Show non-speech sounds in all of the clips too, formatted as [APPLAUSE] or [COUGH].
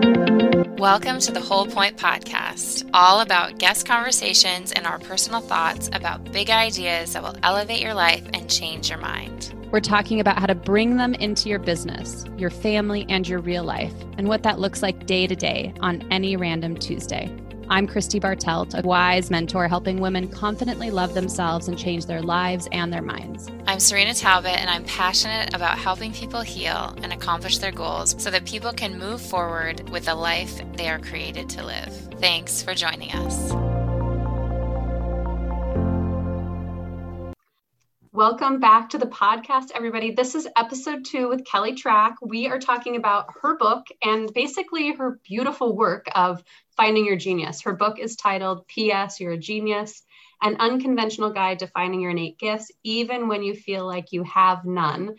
Welcome to the Whole Point Podcast, all about guest conversations and our personal thoughts about big ideas that will elevate your life and change your mind. We're talking about how to bring them into your business, your family, and your real life, and what that looks like day to day on any random Tuesday. I'm Christy Bartelt, a wise mentor helping women confidently love themselves and change their lives and their minds. I'm Cyrina Talbott, and I'm passionate about helping people heal and accomplish their goals so that people can move forward with the life they are created to live. Thanks for joining us. Welcome back to the podcast, everybody. This is episode two with Kelly Trach. We are talking about her book and basically her beautiful work of finding your genius. Her book is titled P.S. You're a Genius An Unconventional Guide to Finding Your Innate Gifts, even when you feel like you have none.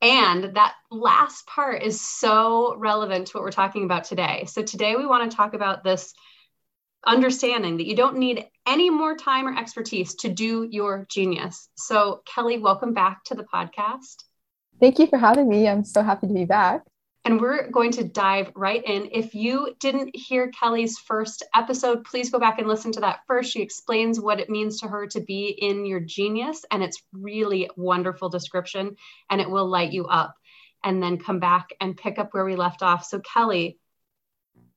And that last part is so relevant to what we're talking about today. So, today we want to talk about this understanding that you don't need any more time or expertise to do your genius. So, Kelly, welcome back to the podcast. Thank you for having me. I'm so happy to be back. And we're going to dive right in. If you didn't hear Kelly's first episode, please go back and listen to that first. She explains what it means to her to be in your genius, and it's really wonderful description, and it will light you up. And then come back and pick up where we left off. So, Kelly,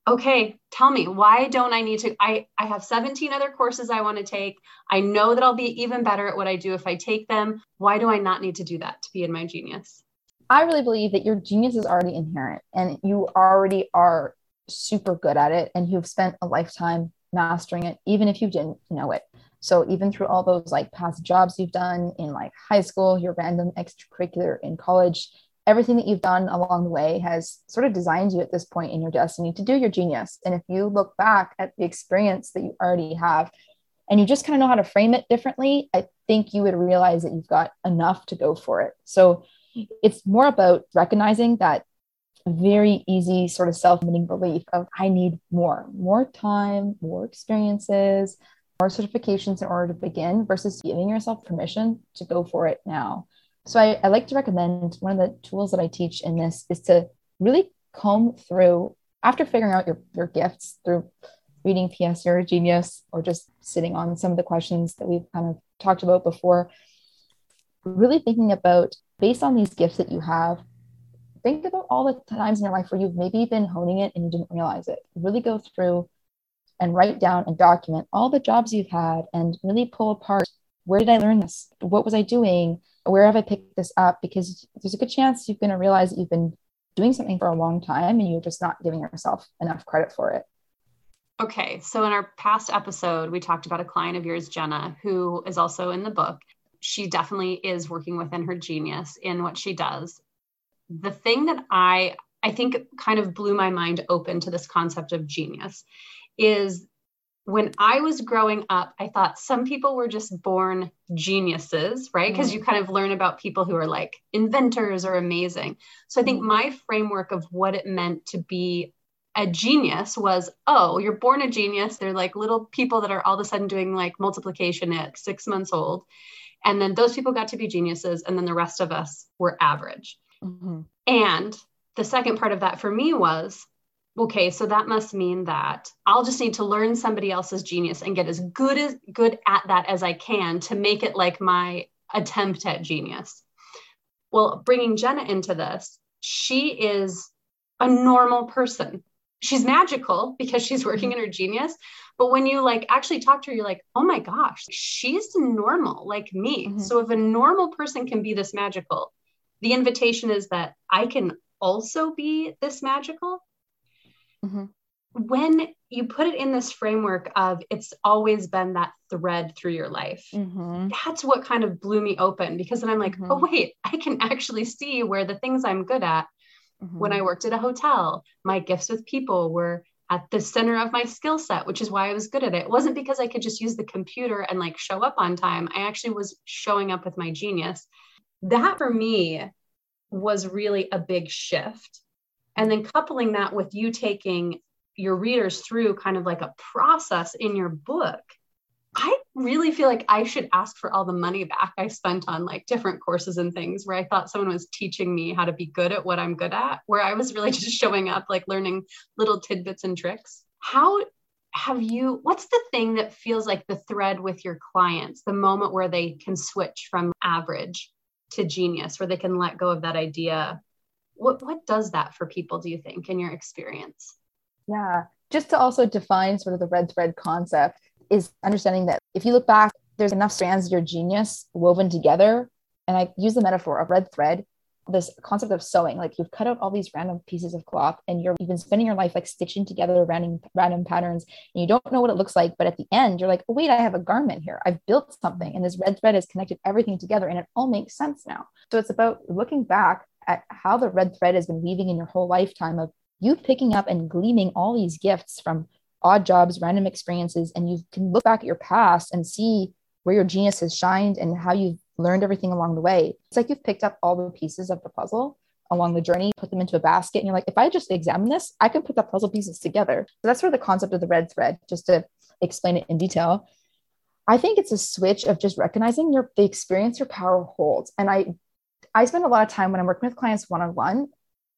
okay tell me why don't i need to i i have 17 other courses i want to take. I know that i'll be even better at what i do if i take them. Why do i not need to do that to be in my genius? I really believe that your genius is already inherent and you already are super good at it and you've spent a lifetime mastering it even if you didn't know it. So even through all those like past jobs you've done in like high school your random extracurricular in college everything that you've done along the way has sort of designed you at this point in your destiny to do your genius. And if you look back at the experience that you already have and you just kind of know how to frame it differently, I think you would realize that you've got enough to go for it. So it's more about recognizing that very easy sort of self-limiting belief of I need more, more time, more experiences, more certifications in order to begin versus giving yourself permission to go for it now. So I, I like to recommend one of the tools that I teach in this is to really comb through after figuring out your, your gifts through reading PS You're a Genius or just sitting on some of the questions that we've kind of talked about before. Really thinking about based on these gifts that you have, think about all the times in your life where you've maybe been honing it and you didn't realize it. Really go through and write down and document all the jobs you've had and really pull apart where did I learn this? What was I doing? Where have I picked this up? Because there's a good chance you're going to realize that you've been doing something for a long time and you're just not giving yourself enough credit for it. Okay. So, in our past episode, we talked about a client of yours, Jenna, who is also in the book. She definitely is working within her genius in what she does. The thing that I I think kind of blew my mind open to this concept of genius is when I was growing up, I thought some people were just born geniuses, right? Because mm. you kind of learn about people who are like inventors or amazing. So I think mm. my framework of what it meant to be a genius was oh, you're born a genius. They're like little people that are all of a sudden doing like multiplication at six months old. And then those people got to be geniuses. And then the rest of us were average. Mm-hmm. And the second part of that for me was okay so that must mean that i'll just need to learn somebody else's genius and get as good as good at that as i can to make it like my attempt at genius. Well bringing jenna into this she is a normal person. She's magical because she's working in her genius but when you like actually talk to her you're like oh my gosh she's normal like me. Mm-hmm. so if a normal person can be this magical the invitation is that i can also be this magical Mm-hmm. When you put it in this framework of it's always been that thread through your life, mm-hmm. that's what kind of blew me open because then I'm like, oh, mm-hmm. wait, I can actually see where the things I'm good at when I mm-hmm. worked at a hotel, my gifts with people were at the center of my skill set, which is why I was good at it. It wasn't because I could just use the computer and like show up on time. I actually was showing up with my genius. That for me was really a big shift and then coupling that with you taking your readers through kind of like a process in your book, I really feel like I should ask for all the money back I spent on like different courses and things where I thought someone was teaching me how to be good at what I'm good at, where I was really [LAUGHS] just showing up, like learning little tidbits and tricks. How have you, what's the thing that feels like the thread with your clients, the moment where they can switch from average to genius, where they can let go of that idea? What, what does that for people, do you think, in your experience? Yeah, just to also define sort of the red thread concept is understanding that if you look back, there's enough strands of your genius woven together. And I use the metaphor of red thread, this concept of sewing. Like you've cut out all these random pieces of cloth and you're been spending your life like stitching together random random patterns and you don't know what it looks like. But at the end, you're like, oh, wait, I have a garment here. I've built something. And this red thread has connected everything together and it all makes sense now. So it's about looking back at how the red thread has been weaving in your whole lifetime of you picking up and gleaming all these gifts from odd jobs, random experiences, and you can look back at your past and see where your genius has shined and how you've learned everything along the way. It's like you've picked up all the pieces of the puzzle along the journey, put them into a basket, and you're like, if I just examine this, I can put the puzzle pieces together. So that's of the concept of the red thread, just to explain it in detail. I think it's a switch of just recognizing your the experience your power holds. And I I spend a lot of time when I'm working with clients one-on-one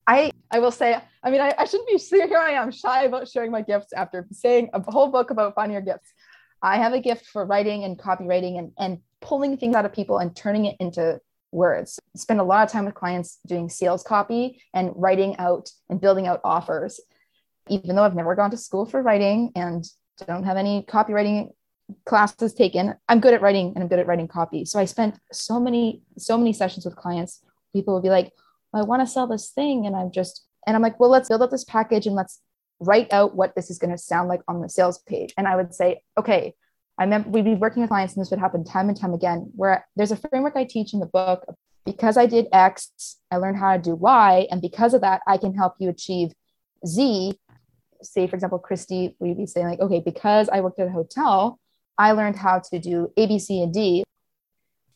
I I will say, I mean, I, I shouldn't be [LAUGHS] here. I am shy about sharing my gifts after saying a whole book about finding your gifts. I have a gift for writing and copywriting and, and pulling things out of people and turning it into words. Spend a lot of time with clients doing sales copy and writing out and building out offers. Even though I've never gone to school for writing and don't have any copywriting classes taken, I'm good at writing and I'm good at writing copy. So I spent so many, so many sessions with clients. People will be like, I want to sell this thing. And I'm just, and I'm like, well, let's build up this package and let's write out what this is going to sound like on the sales page. And I would say, okay, I remember we'd be working with clients and this would happen time and time again, where there's a framework I teach in the book. Because I did X, I learned how to do Y. And because of that, I can help you achieve Z. Say, for example, Christy, we'd be saying, like, okay, because I worked at a hotel, I learned how to do A, B, C, and D.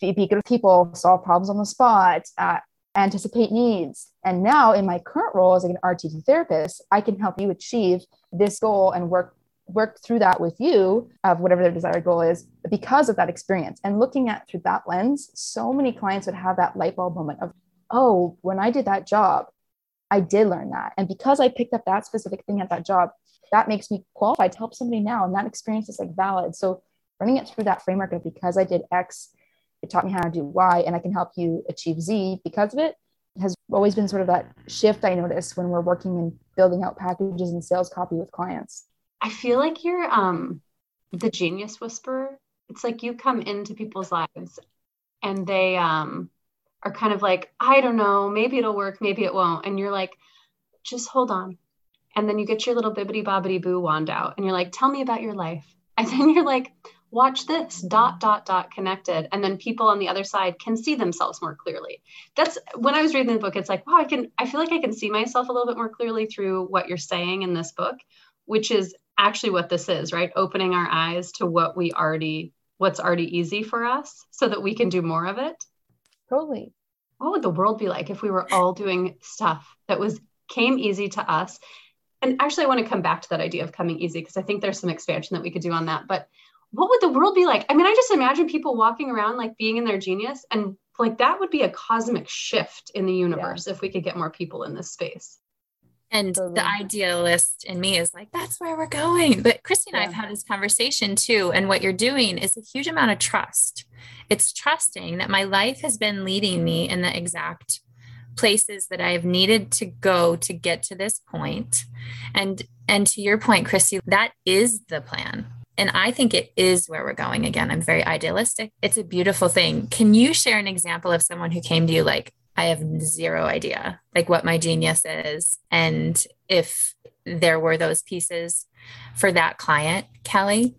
Be good with people, solve problems on the spot, uh, anticipate needs. And now in my current role as an RTT therapist, I can help you achieve this goal and work work through that with you of whatever their desired goal is because of that experience. And looking at through that lens, so many clients would have that light bulb moment of, oh, when I did that job, I did learn that. And because I picked up that specific thing at that job, that makes me qualified to help somebody now. And that experience is like valid. So running it through that framework of because I did X, it taught me how to do Y, and I can help you achieve Z because of it. Has always been sort of that shift I notice when we're working and building out packages and sales copy with clients. I feel like you're um, the genius whisperer. It's like you come into people's lives and they um, are kind of like, I don't know, maybe it'll work, maybe it won't. And you're like, just hold on. And then you get your little bibbity bobbity boo wand out and you're like, tell me about your life. And then you're like, watch this dot dot dot connected. And then people on the other side can see themselves more clearly. That's when i was reading the book it's like wow i can i feel like i can see myself a little bit more clearly through what you're saying in this book which is actually what this is right? Opening our eyes to what we already what's already easy for us so that we can do more of it. Totally. What would the world be like if we were all doing stuff that was came easy to us? And actually i want to come back to that idea of coming easy because i think there's some expansion that we could do on that but what would the world be like? I mean, I just imagine people walking around like being in their genius and like that would be a cosmic shift in the universe yeah. if we could get more people in this space. And the idealist in me is like, that's where we're going. But Christy and yeah. I have had this conversation too. And what you're doing is a huge amount of trust. It's trusting that my life has been leading me in the exact places that I've needed to go to get to this point. And and to your point, Christy, that is the plan. And I think it is where we're going again. I'm very idealistic. It's a beautiful thing. Can you share an example of someone who came to you like, I have zero idea, like what my genius is, and if there were those pieces for that client, Kelly?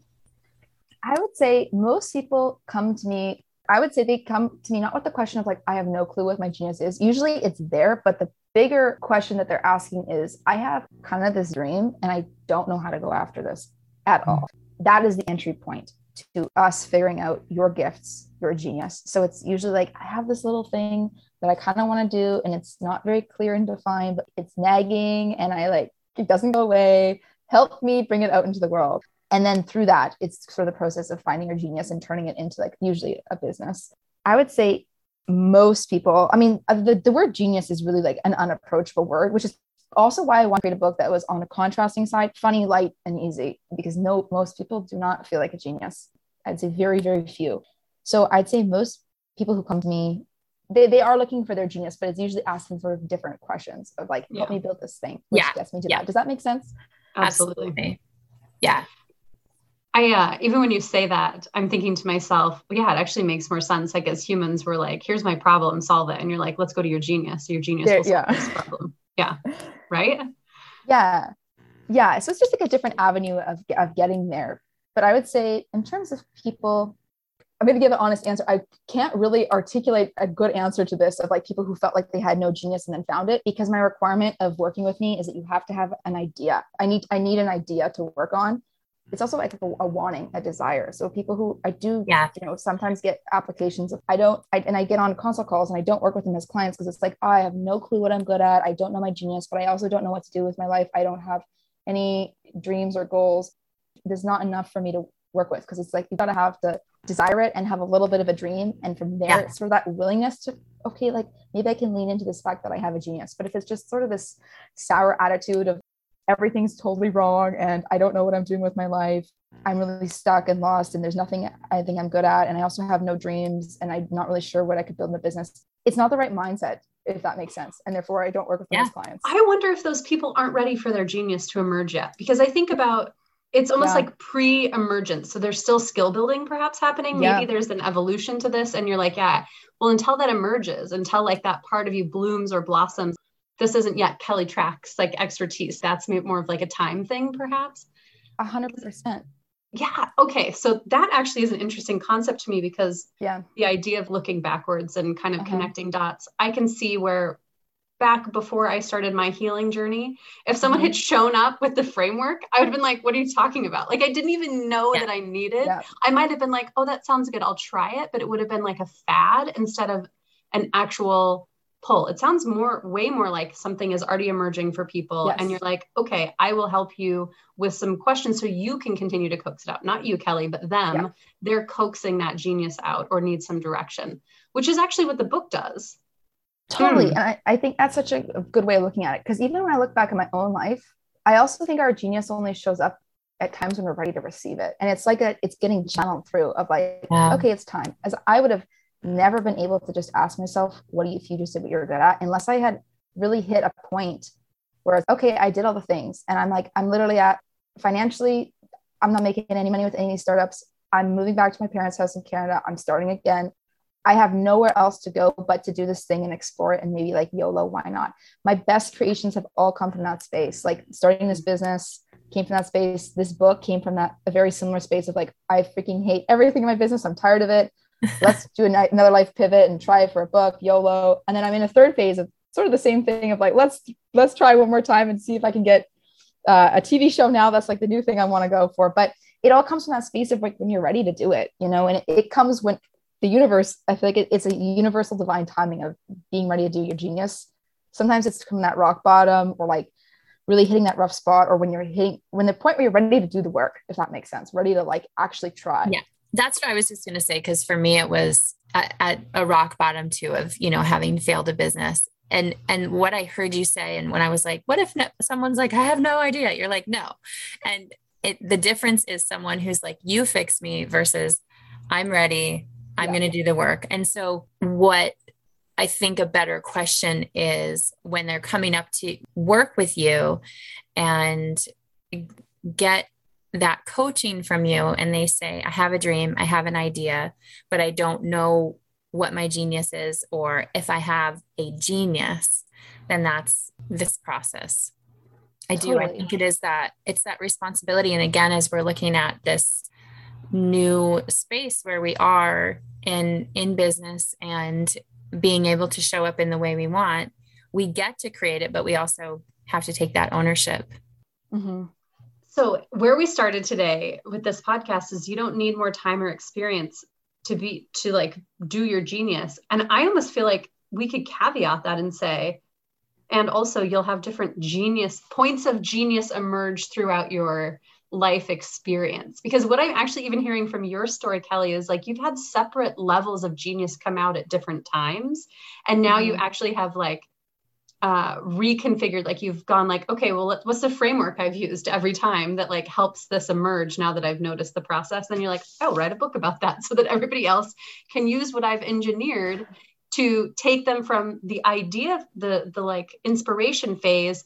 I would say most people come to me. I would say they come to me not with the question of like, I have no clue what my genius is. Usually it's there, but the bigger question that they're asking is, I have kind of this dream and I don't know how to go after this at all that is the entry point to us figuring out your gifts, your genius. So it's usually like, I have this little thing that I kind of want to do, and it's not very clear and defined, but it's nagging and I like, it doesn't go away. Help me bring it out into the world. And then through that, it's sort of the process of finding your genius and turning it into like usually a business. I would say most people, I mean, uh, the, the word genius is really like an unapproachable word, which is also why I want to create a book that was on a contrasting side, funny, light, and easy, because no, most people do not feel like a genius. I'd say very, very few. So I'd say most people who come to me, they, they are looking for their genius, but it's usually asking sort of different questions of like, help me build this thing, which yeah. gets me to yeah. that. Does that make sense? Absolutely. Yeah. I uh, even when you say that, I'm thinking to myself, well, yeah, it actually makes more sense. Like as humans, we're like, here's my problem, solve it, and you're like, let's go to your genius. Your genius there, will solve yeah. this problem. Yeah, [LAUGHS] right. Yeah, yeah. So it's just like a different avenue of of getting there. But I would say, in terms of people, I'm going to give an honest answer. I can't really articulate a good answer to this of like people who felt like they had no genius and then found it because my requirement of working with me is that you have to have an idea. I need I need an idea to work on it's also like a, a, wanting, a desire. So people who I do, yeah. you know, sometimes get applications. Of, I don't, I, and I get on consult calls and I don't work with them as clients because it's like oh, I have no clue what I'm good at. I don't know my genius, but I also don't know what to do with my life. I don't have any dreams or goals. There's not enough for me to work with because it's like you got to have to desire it and have a little bit of a dream, and from there, yeah. sort of that willingness to okay, like maybe I can lean into this fact that I have a genius. But if it's just sort of this sour attitude of everything's totally wrong and I don't know what I'm doing with my life. I'm mm. really stuck and lost and there's nothing I think I'm good at. And I also have no dreams and I'm not really sure what I could build in the business. It's not the right mindset, if that makes sense. And therefore I don't work with yeah. those clients. I wonder if those people aren't ready for their genius to emerge yet. Because I think about it's almost yeah. like pre-emergence. So there's still skill building perhaps happening. Yeah. Maybe there's an evolution to this. And you're like, yeah, well, until that emerges, until like that part of you blooms or blossoms, this isn't yet Kelly Trach's like expertise. That's more of like a time thing, perhaps. A hundred percent. Yeah. Okay. So that actually is an interesting concept to me because yeah, the idea of looking backwards and kind of uh-huh. connecting dots, I can see where back before I started my healing journey, if someone mm-hmm. had shown up with the framework, I would have been like, what are you talking about? Like I didn't even know yeah. that I needed. Yeah. I might have been like, oh, that sounds good. I'll try it. But it would have been like a fad instead of an actual pull. It sounds more, way more like something is already emerging for people. Yes. And you're like, okay, I will help you with some questions so you can continue to coax it out. Not you, Kelly, but them. Yeah. They're coaxing that genius out or need some direction, which is actually what the book does. Totally. Hmm. And I, I think that's such a good way of looking at it. Because even when I look back at my own life, I also think our genius only shows up at times when we're ready to receive it. And it's like a, it's getting channeled through of like, yeah. okay, it's time. As I would have never been able to just ask myself, what you, if you just did what you're good at? Unless I had really hit a point where, it's okay, I did all the things. And I'm like, I'm literally at financially, I'm not making any money with any startups. I'm moving back to my parents' house in Canada. I'm starting again. I have nowhere else to go but to do this thing and explore it and maybe like YOLO, why not? My best creations have all come from that space. Like starting this business came from that space. This book came from that a very similar space of like, I freaking hate everything in my business. I'm tired of it let's do another life pivot and try for a book yolo. And then i'm in a third phase of sort of the same thing of like let's let's try one more time and see if i can get uh, a tv show now. That's like the new thing i want to go for. But it all comes from that space of like when you're ready to do it you know and it, it comes when the universe i feel like it, it's a universal divine timing of being ready to do your genius. Sometimes it's from that rock bottom or like really hitting that rough spot or when you're hitting when the point where you're ready to do the work if that makes sense ready to like actually try. Yeah that's what I was just going to say. Cause for me, it was at, at, a rock bottom too, of, you know, having failed a business and, and what I heard you say. And when I was like, what if no, someone's like, I have no idea. You're like, no. And it, the difference is someone who's like, you fix me versus I'm ready. I'm yeah. going to do the work. And so what I think a better question is when they're coming up to work with you and get that coaching from you and they say, I have a dream, I have an idea, but I don't know what my genius is, or if I have a genius, then that's this process. I do. Totally. I think it is that it's that responsibility. And again, as we're looking at this new space where we are in in business and being able to show up in the way we want, we get to create it, but we also have to take that ownership. Mm-hmm. So, where we started today with this podcast is you don't need more time or experience to be to like do your genius. And I almost feel like we could caveat that and say, and also you'll have different genius points of genius emerge throughout your life experience because what i'm actually even hearing from your story kelly is like you've had separate levels of genius come out at different times and now mm-hmm. you actually have like uh, reconfigured like you've gone like okay well what's the framework i've used every time that like helps this emerge now that i've noticed the process? Then you're like oh write a book about that [LAUGHS] so that everybody else can use what i've engineered to take them from the idea the the like inspiration phase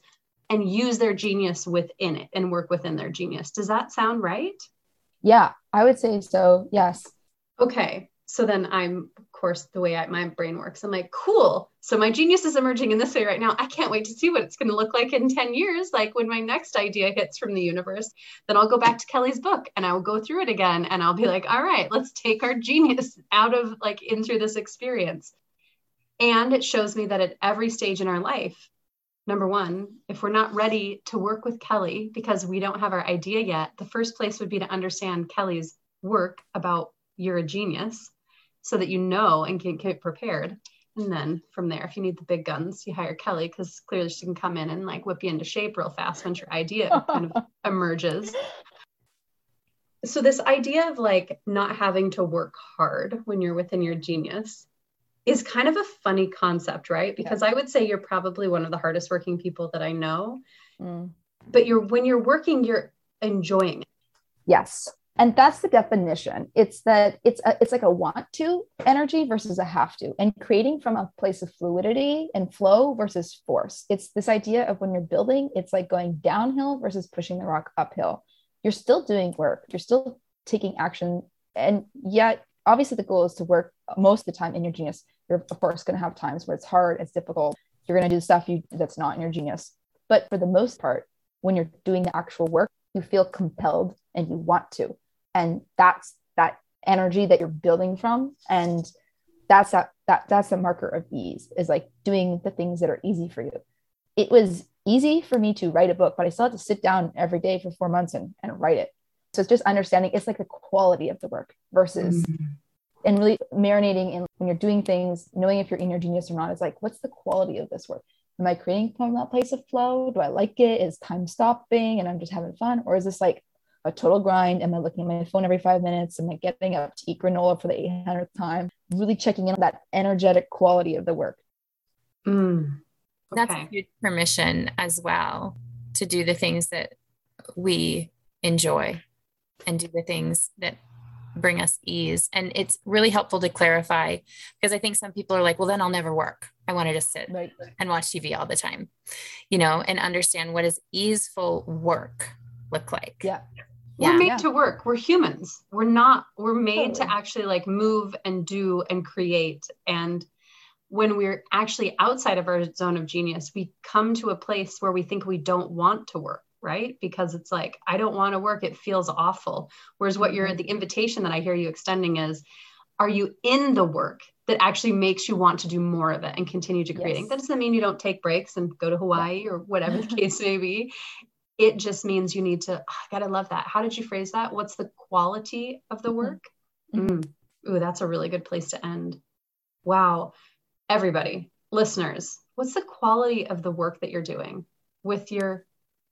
and use their genius within it and work within their genius. Does that sound right? Yeah i would say so yes. Okay so then i'm course the way I, my brain works. I'm like cool. So my genius is emerging in this way right now. I can't wait to see what it's going to look like in 10 years. Like when my next idea hits from the universe then i'll go back to kelly's book and i will go through it again and i'll be like all right let's take our genius out of like in through this experience. And it shows me that at every stage in our life number one, if we're not ready to work with Kelly because we don't have our idea yet, the first place would be to understand Kelly's work about you're a genius so that you know and can get prepared. And then from there, if you need the big guns, you hire Kelly because clearly she can come in and like whip you into shape real fast once your idea [LAUGHS] kind of emerges. So, this idea of like not having to work hard when you're within your genius is kind of a funny concept, right? Because yeah. I would say you're probably one of the hardest working people that I know. Mm. But you're when you're working, you're enjoying it. Yes. And that's the definition. It's that it's a, it's like a want to energy versus a have to, and creating from a place of fluidity and flow versus force. It's this idea of when you're building, it's like going downhill versus pushing the rock uphill. You're still doing work. You're still taking action, and yet obviously the goal is to work most of the time in your genius you're of course going to have times where it's hard it's difficult you're going to do stuff you that's not in your genius but for the most part when you're doing the actual work you feel compelled and you want to and that's that energy that you're building from and that's that, that that's a marker of ease is like doing the things that are easy for you it was easy for me to write a book but i still had to sit down every day for four months and, and write it so it's just understanding it's like the quality of the work versus mm-hmm. and really marinating in when you're doing things, knowing if you're in your genius or not is like, what's the quality of this work? Am I creating from that place of flow? Do I like it? Is time stopping and I'm just having fun? Or is this like a total grind? Am I looking at my phone every five minutes? Am I getting up to eat granola for the 800th time? Really checking in on that energetic quality of the work. Mm. Okay. That's a huge permission as well to do the things that we enjoy and do the things that bring us ease. And it's really helpful to clarify because I think some people are like, well, then I'll never work. I want to just sit right. and watch TV all the time, you know, and understand what does easeful work look like. Yeah. We're yeah. made yeah. to work. We're humans. We're not, we're made totally. to actually like move and do and create. And when we're actually outside of our zone of genius, we come to a place where we think we don't want to work right? Because it's like, I don't want to work. It feels awful. Whereas what you're, mm-hmm. the invitation that I hear you extending is, are you in the work that actually makes you want to do more of it and continue to creating? Yes. That doesn't mean you don't take breaks and go to Hawaii or whatever the [LAUGHS] case may be. It just means you need to, oh, God, I love that. How did you phrase that? What's the quality of the mm-hmm. work? Mm. Ooh, that's a really good place to end. Wow. Everybody, listeners, what's the quality of the work that you're doing with your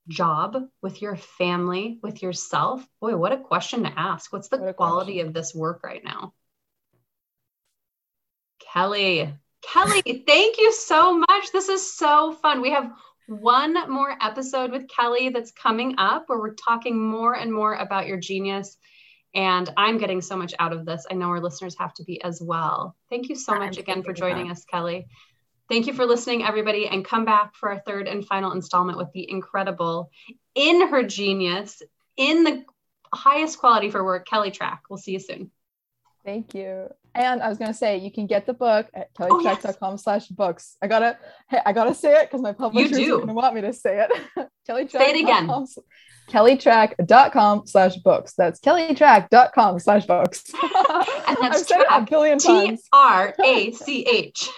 job, with your family, with yourself? Boy, what a question to ask. What's the what quality question. of this work right now? Kelly, Kelly, thank you so much. This is so fun. We have one more episode with Kelly that's coming up where we're talking more and more about your genius. And I'm getting so much out of this. I know our listeners have to be as well. Thank you so much again for joining us, Kelly. Thank you for listening, everybody, and come back for our third and final installment with the incredible, in her genius, in the highest quality for work, Kelly Trach. We'll see you soon. Thank you. And I was gonna say you can get the book at kellytrach.com oh, yes. slash books. I gotta hey, I gotta say it because my publisher is gonna want me to say it. [LAUGHS] kellytrach. Say it again. kellytrach.com slash books. That's kellytrach.com slash books. [LAUGHS] and that's [LAUGHS] I've track, a billion times. T-R-A-C-H.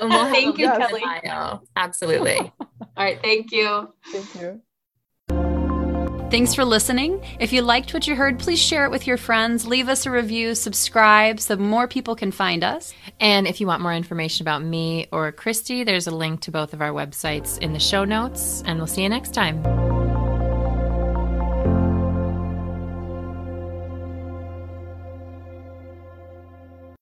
thank you, Kelly. Absolutely. All right. Thank you. Thank you. Thanks for listening. If you liked what you heard, please share it with your friends. Leave us a review, subscribe so more people can find us. And if you want more information about me or Christy, there's a link to both of our websites in the show notes. And we'll see you next time.